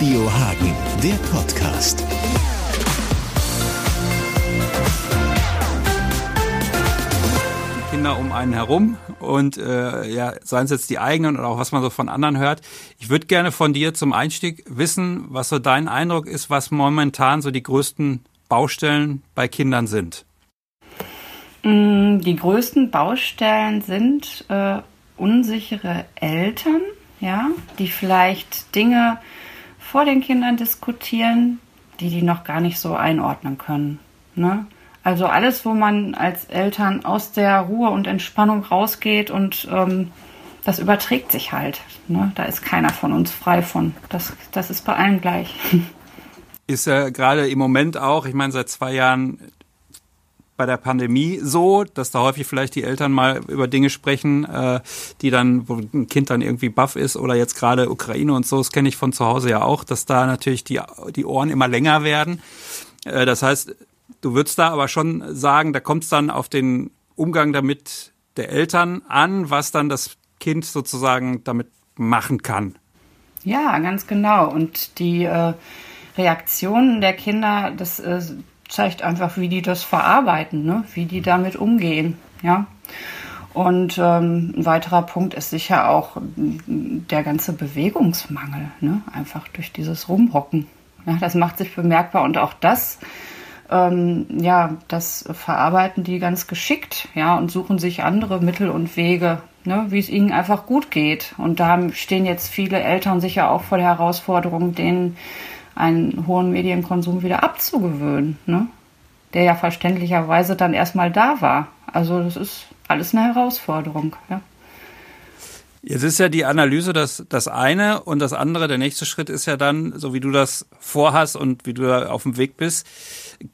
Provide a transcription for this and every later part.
Radio Hagen, der Podcast. Kinder um einen herum und äh, ja, seien es jetzt die eigenen oder auch was man so von anderen hört. Ich würde gerne von dir zum Einstieg wissen, was so dein Eindruck ist, was momentan so die größten Baustellen bei Kindern sind. Mm, die größten Baustellen sind äh, unsichere Eltern, ja, die vielleicht Dinge vor den Kindern diskutieren, die die noch gar nicht so einordnen können. Ne? Also alles, wo man als Eltern aus der Ruhe und Entspannung rausgeht und ähm, das überträgt sich halt. Ne? Da ist keiner von uns frei von. Das, das ist bei allen gleich. Ist ja gerade im Moment auch, ich meine, seit zwei Jahren bei der Pandemie so, dass da häufig vielleicht die Eltern mal über Dinge sprechen, äh, die dann, wo ein Kind dann irgendwie baff ist oder jetzt gerade Ukraine und so, das kenne ich von zu Hause ja auch, dass da natürlich die, die Ohren immer länger werden. Äh, das heißt, du würdest da aber schon sagen, da kommt es dann auf den Umgang damit der Eltern an, was dann das Kind sozusagen damit machen kann. Ja, ganz genau. Und die äh, Reaktionen der Kinder, das äh, zeigt einfach, wie die das verarbeiten, ne? wie die damit umgehen. Ja. Und ähm, ein weiterer Punkt ist sicher auch der ganze Bewegungsmangel, ne? einfach durch dieses Rumhocken. Ja, das macht sich bemerkbar und auch das, ähm, ja, das verarbeiten die ganz geschickt, ja, und suchen sich andere Mittel und Wege, ne, wie es ihnen einfach gut geht. Und da stehen jetzt viele Eltern sicher auch vor der Herausforderung, denen einen hohen Medienkonsum wieder abzugewöhnen, ne? der ja verständlicherweise dann erstmal da war. Also das ist alles eine Herausforderung. Ja. Jetzt ist ja die Analyse das, das eine und das andere, der nächste Schritt ist ja dann, so wie du das vorhast und wie du da auf dem Weg bist,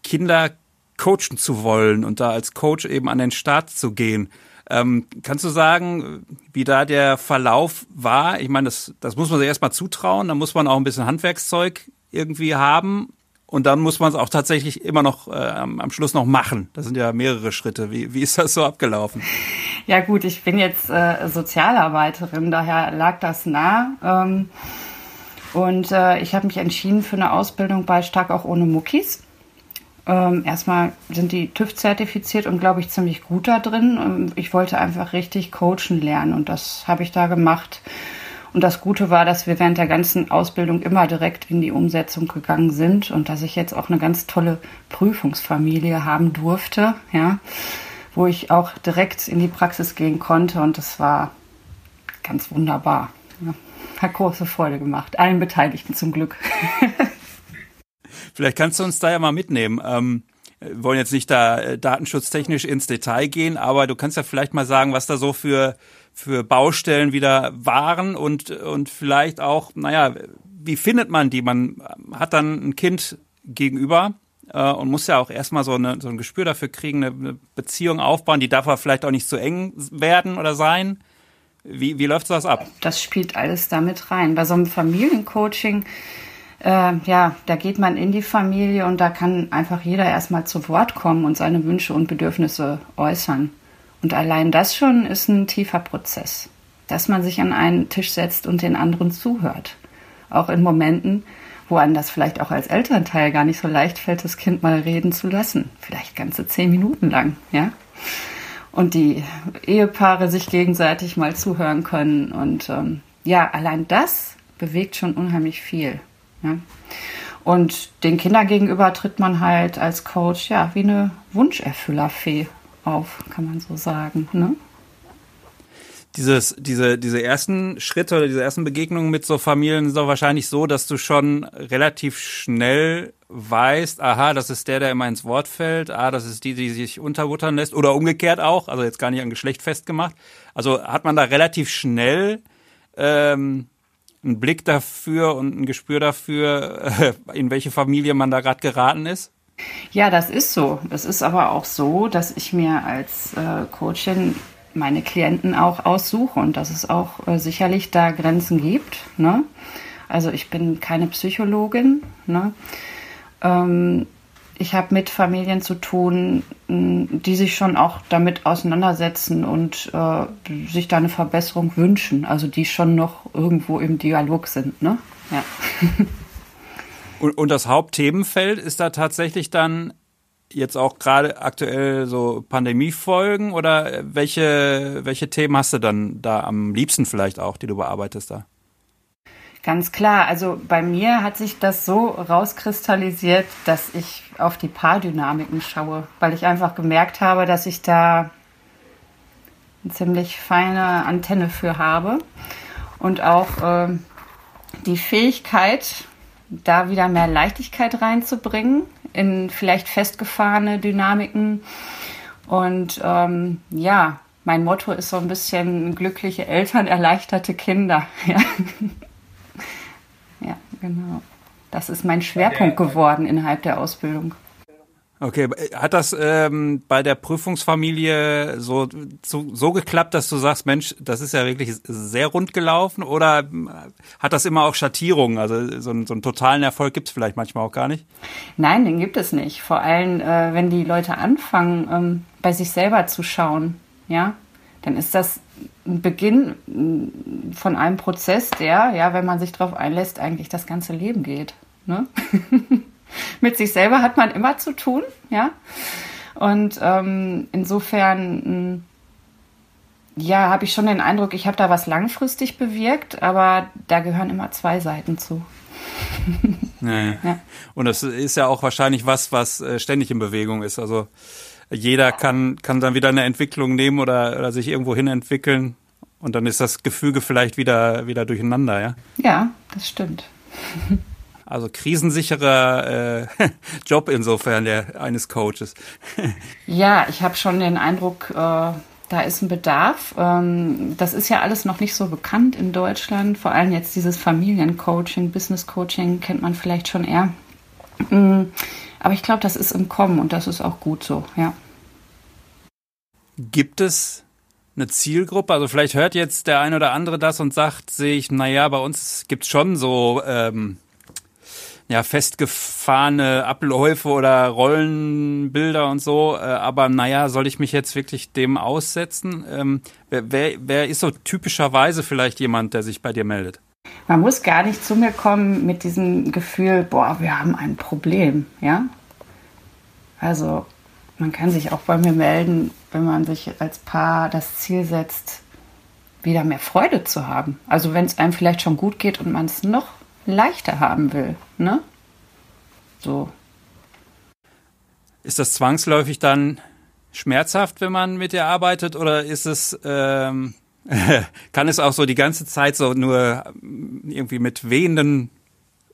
Kinder coachen zu wollen und da als Coach eben an den Start zu gehen. Ähm, kannst du sagen, wie da der Verlauf war? Ich meine, das, das muss man sich erstmal zutrauen, da muss man auch ein bisschen Handwerkszeug irgendwie haben. Und dann muss man es auch tatsächlich immer noch äh, am Schluss noch machen. Das sind ja mehrere Schritte. Wie, wie ist das so abgelaufen? Ja gut, ich bin jetzt äh, Sozialarbeiterin, daher lag das nah. Ähm, und äh, ich habe mich entschieden für eine Ausbildung bei Stark auch ohne Muckis. Ähm, erstmal sind die TÜV zertifiziert und glaube ich ziemlich gut da drin. Ähm, ich wollte einfach richtig coachen lernen und das habe ich da gemacht. Und das Gute war, dass wir während der ganzen Ausbildung immer direkt in die Umsetzung gegangen sind und dass ich jetzt auch eine ganz tolle Prüfungsfamilie haben durfte, ja, wo ich auch direkt in die Praxis gehen konnte und das war ganz wunderbar. Ja. Hat große Freude gemacht, allen Beteiligten zum Glück. Vielleicht kannst du uns da ja mal mitnehmen. Ähm wollen jetzt nicht da äh, datenschutztechnisch ins Detail gehen, aber du kannst ja vielleicht mal sagen, was da so für für Baustellen wieder waren und, und vielleicht auch, naja, wie findet man die? Man hat dann ein Kind gegenüber äh, und muss ja auch erstmal so, eine, so ein Gespür dafür kriegen, eine Beziehung aufbauen, die darf aber vielleicht auch nicht zu eng werden oder sein. Wie, wie läuft das ab? Das spielt alles damit rein. Bei so einem Familiencoaching, äh, ja, da geht man in die Familie und da kann einfach jeder erstmal zu Wort kommen und seine Wünsche und Bedürfnisse äußern. Und allein das schon ist ein tiefer Prozess, dass man sich an einen Tisch setzt und den anderen zuhört. Auch in Momenten, wo einem das vielleicht auch als Elternteil gar nicht so leicht fällt, das Kind mal reden zu lassen. Vielleicht ganze zehn Minuten lang, ja. Und die Ehepaare sich gegenseitig mal zuhören können. Und ähm, ja, allein das bewegt schon unheimlich viel. Ja. Und den Kindern gegenüber tritt man halt als Coach ja wie eine Wunscherfüllerfee auf, kann man so sagen. Ne? Dieses, diese, diese ersten Schritte oder diese ersten Begegnungen mit so Familien sind doch wahrscheinlich so, dass du schon relativ schnell weißt, aha, das ist der, der immer ins Wort fällt, ah, das ist die, die sich unterbuttern lässt oder umgekehrt auch, also jetzt gar nicht an Geschlecht festgemacht. Also hat man da relativ schnell ähm, einen Blick dafür und ein Gespür dafür, in welche Familie man da gerade geraten ist? Ja, das ist so. Es ist aber auch so, dass ich mir als äh, Coachin meine Klienten auch aussuche und dass es auch äh, sicherlich da Grenzen gibt. Ne? Also ich bin keine Psychologin. Ne? Ähm, ich habe mit Familien zu tun, die sich schon auch damit auseinandersetzen und äh, sich da eine Verbesserung wünschen. Also die schon noch irgendwo im Dialog sind. Ne? Ja. Und, und das Hauptthemenfeld ist da tatsächlich dann jetzt auch gerade aktuell so Pandemiefolgen oder welche, welche Themen hast du dann da am liebsten vielleicht auch, die du bearbeitest da? Ganz klar, also bei mir hat sich das so rauskristallisiert, dass ich auf die Paardynamiken schaue, weil ich einfach gemerkt habe, dass ich da eine ziemlich feine Antenne für habe und auch äh, die Fähigkeit, da wieder mehr Leichtigkeit reinzubringen in vielleicht festgefahrene Dynamiken. Und ähm, ja, mein Motto ist so ein bisschen glückliche Eltern, erleichterte Kinder. Ja, genau. Das ist mein Schwerpunkt geworden innerhalb der Ausbildung. Okay, hat das ähm, bei der Prüfungsfamilie so, so, so geklappt, dass du sagst, Mensch, das ist ja wirklich sehr rund gelaufen oder ähm, hat das immer auch Schattierungen? Also so, einen, so einen totalen Erfolg gibt es vielleicht manchmal auch gar nicht? Nein, den gibt es nicht. Vor allem, äh, wenn die Leute anfangen, ähm, bei sich selber zu schauen, ja, dann ist das Beginn mm, von einem Prozess, der, ja, wenn man sich darauf einlässt, eigentlich das ganze Leben geht. Ne? mit sich selber hat man immer zu tun, ja. Und ähm, insofern, mm, ja, habe ich schon den Eindruck, ich habe da was langfristig bewirkt, aber da gehören immer zwei Seiten zu. ja, ja. Und das ist ja auch wahrscheinlich was, was äh, ständig in Bewegung ist. Also jeder kann, kann dann wieder eine Entwicklung nehmen oder, oder sich irgendwo hin entwickeln. Und dann ist das Gefüge vielleicht wieder, wieder durcheinander, ja? Ja, das stimmt. Also krisensicherer äh, Job insofern der eines Coaches. ja, ich habe schon den Eindruck, äh, da ist ein Bedarf. Ähm, das ist ja alles noch nicht so bekannt in Deutschland. Vor allem jetzt dieses Familiencoaching, Business Coaching kennt man vielleicht schon eher. Mm, aber ich glaube, das ist im Kommen und das ist auch gut so, ja. Gibt es eine Zielgruppe? Also vielleicht hört jetzt der ein oder andere das und sagt sich, naja, bei uns gibt es schon so ähm, ja, festgefahrene Abläufe oder Rollenbilder und so. Äh, aber naja, soll ich mich jetzt wirklich dem aussetzen? Ähm, wer, wer, wer ist so typischerweise vielleicht jemand, der sich bei dir meldet? Man muss gar nicht zu mir kommen mit diesem Gefühl, boah, wir haben ein Problem, ja? Also, man kann sich auch bei mir melden, wenn man sich als Paar das Ziel setzt, wieder mehr Freude zu haben. Also, wenn es einem vielleicht schon gut geht und man es noch leichter haben will. Ne? So. Ist das zwangsläufig dann schmerzhaft, wenn man mit dir arbeitet, oder ist es ähm, kann es auch so die ganze Zeit so nur irgendwie mit wehenden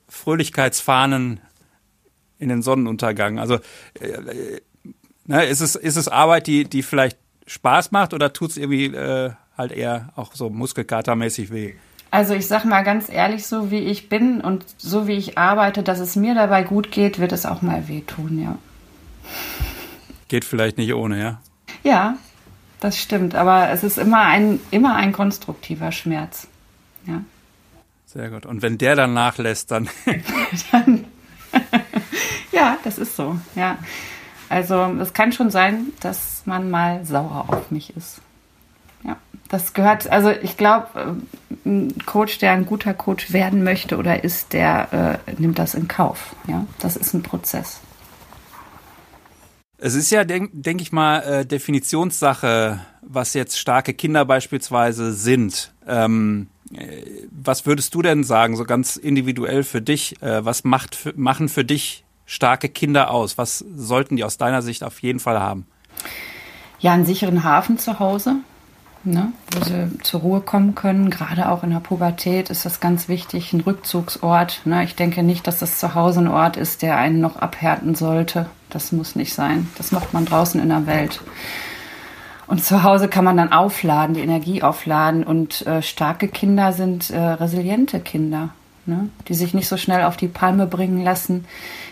Fröhlichkeitsfahnen in den Sonnenuntergang? Also äh, ne, ist es ist es Arbeit, die die vielleicht Spaß macht, oder tut es irgendwie äh, halt eher auch so muskelkatermäßig weh? Also ich sag mal ganz ehrlich, so wie ich bin und so wie ich arbeite, dass es mir dabei gut geht, wird es auch mal wehtun, ja. Geht vielleicht nicht ohne, ja? Ja, das stimmt. Aber es ist immer ein, immer ein konstruktiver Schmerz. Ja. Sehr gut. Und wenn der dann nachlässt, dann. dann ja, das ist so, ja. Also es kann schon sein, dass man mal sauer auf mich ist. Ja, das gehört, also ich glaube, äh, ein Coach, der ein guter Coach werden möchte oder ist, der äh, nimmt das in Kauf. Ja, das ist ein Prozess. Es ist ja, denke denk ich mal, äh, Definitionssache, was jetzt starke Kinder beispielsweise sind. Ähm, äh, was würdest du denn sagen, so ganz individuell für dich? Äh, was macht, machen für dich starke Kinder aus? Was sollten die aus deiner Sicht auf jeden Fall haben? Ja, einen sicheren Hafen zu Hause, ne, wo sie zur Ruhe kommen können. Gerade auch in der Pubertät ist das ganz wichtig, ein Rückzugsort. Ne. Ich denke nicht, dass das zu Hause ein Ort ist, der einen noch abhärten sollte. Das muss nicht sein. Das macht man draußen in der Welt. Und zu Hause kann man dann aufladen, die Energie aufladen. Und äh, starke Kinder sind äh, resiliente Kinder, ne? die sich nicht so schnell auf die Palme bringen lassen,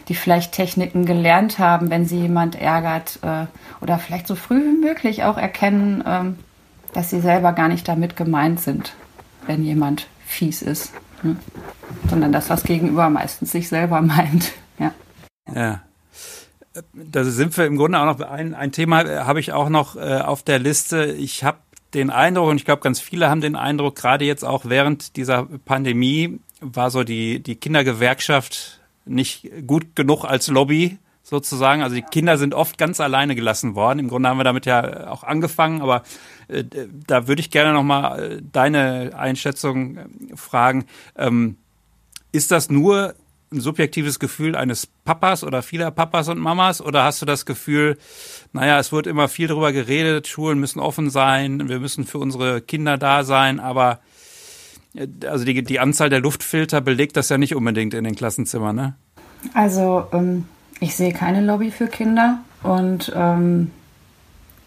die vielleicht Techniken gelernt haben, wenn sie jemand ärgert äh, oder vielleicht so früh wie möglich auch erkennen, ähm, dass sie selber gar nicht damit gemeint sind, wenn jemand fies ist, ne? sondern dass das Gegenüber meistens sich selber meint. Ja. ja. Da sind wir im Grunde auch noch ein, ein Thema, äh, habe ich auch noch äh, auf der Liste. Ich habe den Eindruck, und ich glaube, ganz viele haben den Eindruck, gerade jetzt auch während dieser Pandemie war so die, die Kindergewerkschaft nicht gut genug als Lobby sozusagen. Also die Kinder sind oft ganz alleine gelassen worden. Im Grunde haben wir damit ja auch angefangen, aber äh, da würde ich gerne nochmal äh, deine Einschätzung äh, fragen. Ähm, ist das nur ein subjektives Gefühl eines Papas oder vieler Papas und Mamas oder hast du das Gefühl, naja, es wird immer viel darüber geredet, Schulen müssen offen sein, wir müssen für unsere Kinder da sein, aber äh, also die, die Anzahl der Luftfilter belegt das ja nicht unbedingt in den Klassenzimmern, ne? Also ähm, ich sehe keine Lobby für Kinder und ähm,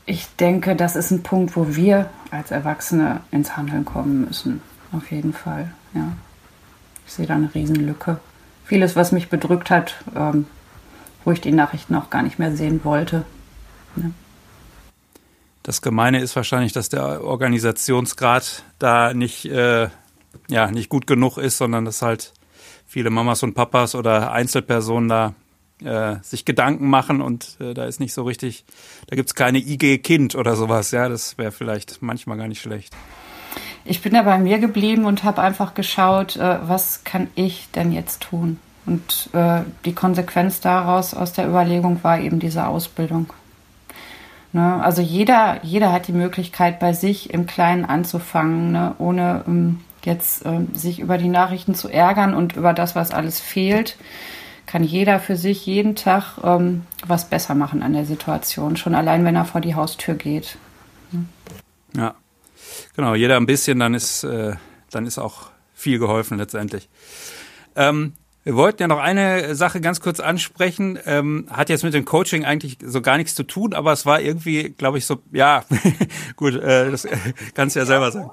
ich denke, das ist ein Punkt, wo wir als Erwachsene ins Handeln kommen müssen. Auf jeden Fall, ja. Ich sehe da eine Riesenlücke vieles, was mich bedrückt hat, ähm, wo ich die Nachrichten auch gar nicht mehr sehen wollte. Ja. Das Gemeine ist wahrscheinlich, dass der Organisationsgrad da nicht, äh, ja, nicht gut genug ist, sondern dass halt viele Mamas und Papas oder Einzelpersonen da äh, sich Gedanken machen und äh, da ist nicht so richtig, da gibt es keine IG Kind oder sowas, ja, das wäre vielleicht manchmal gar nicht schlecht ich bin da bei mir geblieben und habe einfach geschaut, äh, was kann ich denn jetzt tun? Und äh, die Konsequenz daraus aus der Überlegung war eben diese Ausbildung. Ne? Also jeder, jeder hat die Möglichkeit, bei sich im Kleinen anzufangen, ne? ohne ähm, jetzt äh, sich über die Nachrichten zu ärgern und über das, was alles fehlt. Kann jeder für sich jeden Tag ähm, was besser machen an der Situation, schon allein wenn er vor die Haustür geht. Ne? Ja. Genau, jeder ein bisschen, dann ist, äh, dann ist auch viel geholfen letztendlich. Ähm, wir wollten ja noch eine Sache ganz kurz ansprechen. Ähm, hat jetzt mit dem Coaching eigentlich so gar nichts zu tun, aber es war irgendwie, glaube ich, so, ja, gut, äh, das kannst du ja selber sagen.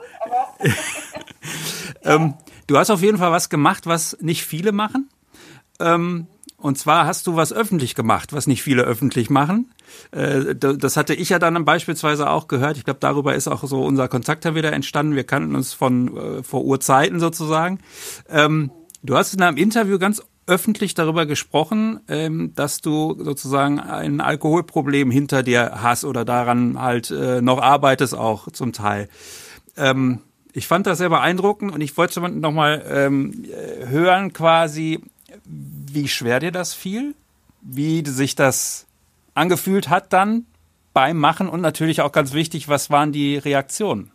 ähm, du hast auf jeden Fall was gemacht, was nicht viele machen. Ähm, und zwar hast du was öffentlich gemacht, was nicht viele öffentlich machen. Äh, das hatte ich ja dann beispielsweise auch gehört. Ich glaube, darüber ist auch so unser Kontakt dann wieder entstanden. Wir kannten uns von äh, vor Urzeiten sozusagen. Ähm, du hast in einem Interview ganz öffentlich darüber gesprochen, ähm, dass du sozusagen ein Alkoholproblem hinter dir hast oder daran halt äh, noch arbeitest auch zum Teil. Ähm, ich fand das sehr beeindruckend und ich wollte noch mal ähm, hören quasi, wie schwer dir das fiel, wie sich das angefühlt hat dann beim Machen und natürlich auch ganz wichtig, was waren die Reaktionen?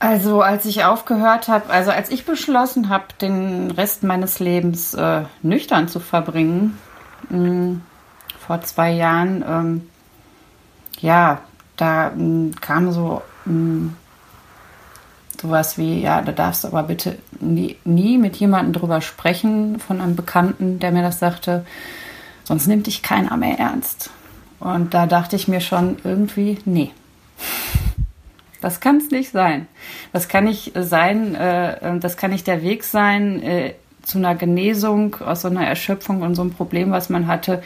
Also als ich aufgehört habe, also als ich beschlossen habe, den Rest meines Lebens äh, nüchtern zu verbringen, mh, hm, vor zwei Jahren, ähm, ja, da mh, hm, kam so mh, hm, sowas wie, ja, da darfst du aber bitte nie, nie mit jemandem drüber sprechen, von einem Bekannten, der mir das sagte, sonst nimmt dich keiner mehr ernst. Und da dachte ich mir schon irgendwie, nee, das kann es nicht sein. Das kann nicht sein, äh, das kann nicht der Weg sein äh, zu einer Genesung aus so einer Erschöpfung und so einem Problem, was man hatte,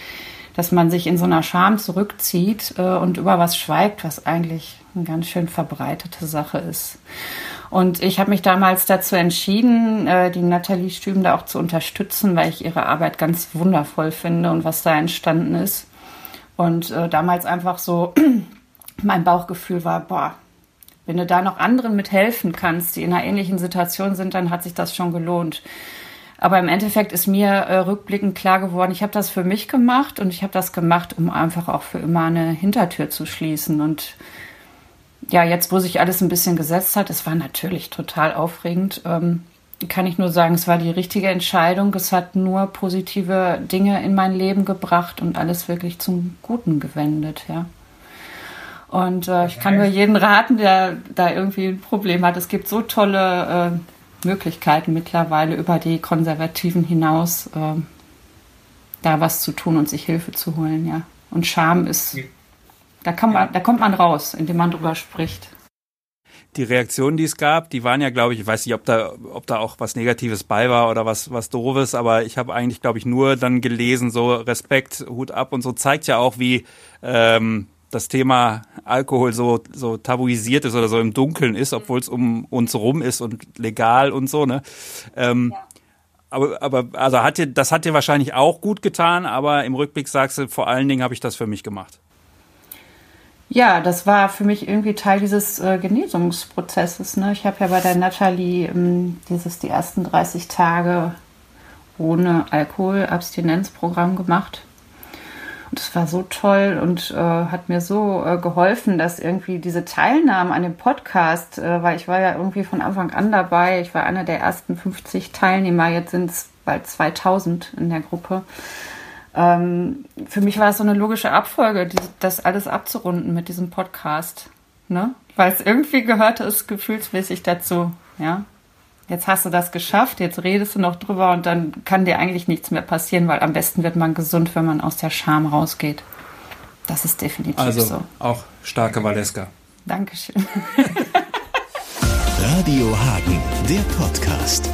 dass man sich in so einer Scham zurückzieht äh, und über was schweigt, was eigentlich eine ganz schön verbreitete Sache ist. Und ich habe mich damals dazu entschieden, äh, die Nathalie Stüben da auch zu unterstützen, weil ich ihre Arbeit ganz wundervoll finde und was da entstanden ist. Und äh, damals einfach so mein Bauchgefühl war, boah, wenn du da noch anderen mithelfen kannst, die in einer ähnlichen Situation sind, dann hat sich das schon gelohnt. Aber im Endeffekt ist mir äh, rückblickend klar geworden, ich habe das für mich gemacht und ich habe das gemacht, um einfach auch für immer eine Hintertür zu schließen. Und ja, jetzt, wo sich alles ein bisschen gesetzt hat, es war natürlich total aufregend, ähm, kann ich nur sagen, es war die richtige Entscheidung. Es hat nur positive Dinge in mein Leben gebracht und alles wirklich zum Guten gewendet, ja. Und äh, ich kann nur jeden raten, der da irgendwie ein Problem hat. Es gibt so tolle äh, Möglichkeiten mittlerweile über die Konservativen hinaus, äh, da was zu tun und sich Hilfe zu holen, ja. Und Scham ist da, kann man, ja. da kommt man raus, indem man drüber spricht. Die Reaktionen, die es gab, die waren ja, glaube ich, ich weiß nicht, ob da, ob da auch was Negatives bei war oder was, was Doofes, aber ich habe eigentlich, glaube ich, nur dann gelesen, so Respekt, Hut ab und so zeigt ja auch, wie ähm, das Thema Alkohol so, so tabuisiert ist oder so im Dunkeln ist, obwohl es um uns rum ist und legal und so, ne? Ähm, ja. Aber, aber also hat dir, das hat dir wahrscheinlich auch gut getan, aber im Rückblick sagst du, vor allen Dingen habe ich das für mich gemacht. Ja, das war für mich irgendwie Teil dieses äh, Genesungsprozesses. Ne? Ich habe ja bei der Natalie ähm, dieses die ersten 30 Tage ohne Alkohol Abstinenzprogramm gemacht. Und es war so toll und äh, hat mir so äh, geholfen, dass irgendwie diese Teilnahme an dem Podcast, äh, weil ich war ja irgendwie von Anfang an dabei, ich war einer der ersten 50 Teilnehmer, jetzt sind es bald 2000 in der Gruppe. Ähm, für mich war es so eine logische Abfolge, die, das alles abzurunden mit diesem Podcast. Ne? Weil es irgendwie gehörte es gefühlsmäßig dazu. Ja? Jetzt hast du das geschafft, jetzt redest du noch drüber und dann kann dir eigentlich nichts mehr passieren, weil am besten wird man gesund, wenn man aus der Scham rausgeht. Das ist definitiv also, so. Auch starke Valeska. Dankeschön. Radio Hagen, der Podcast.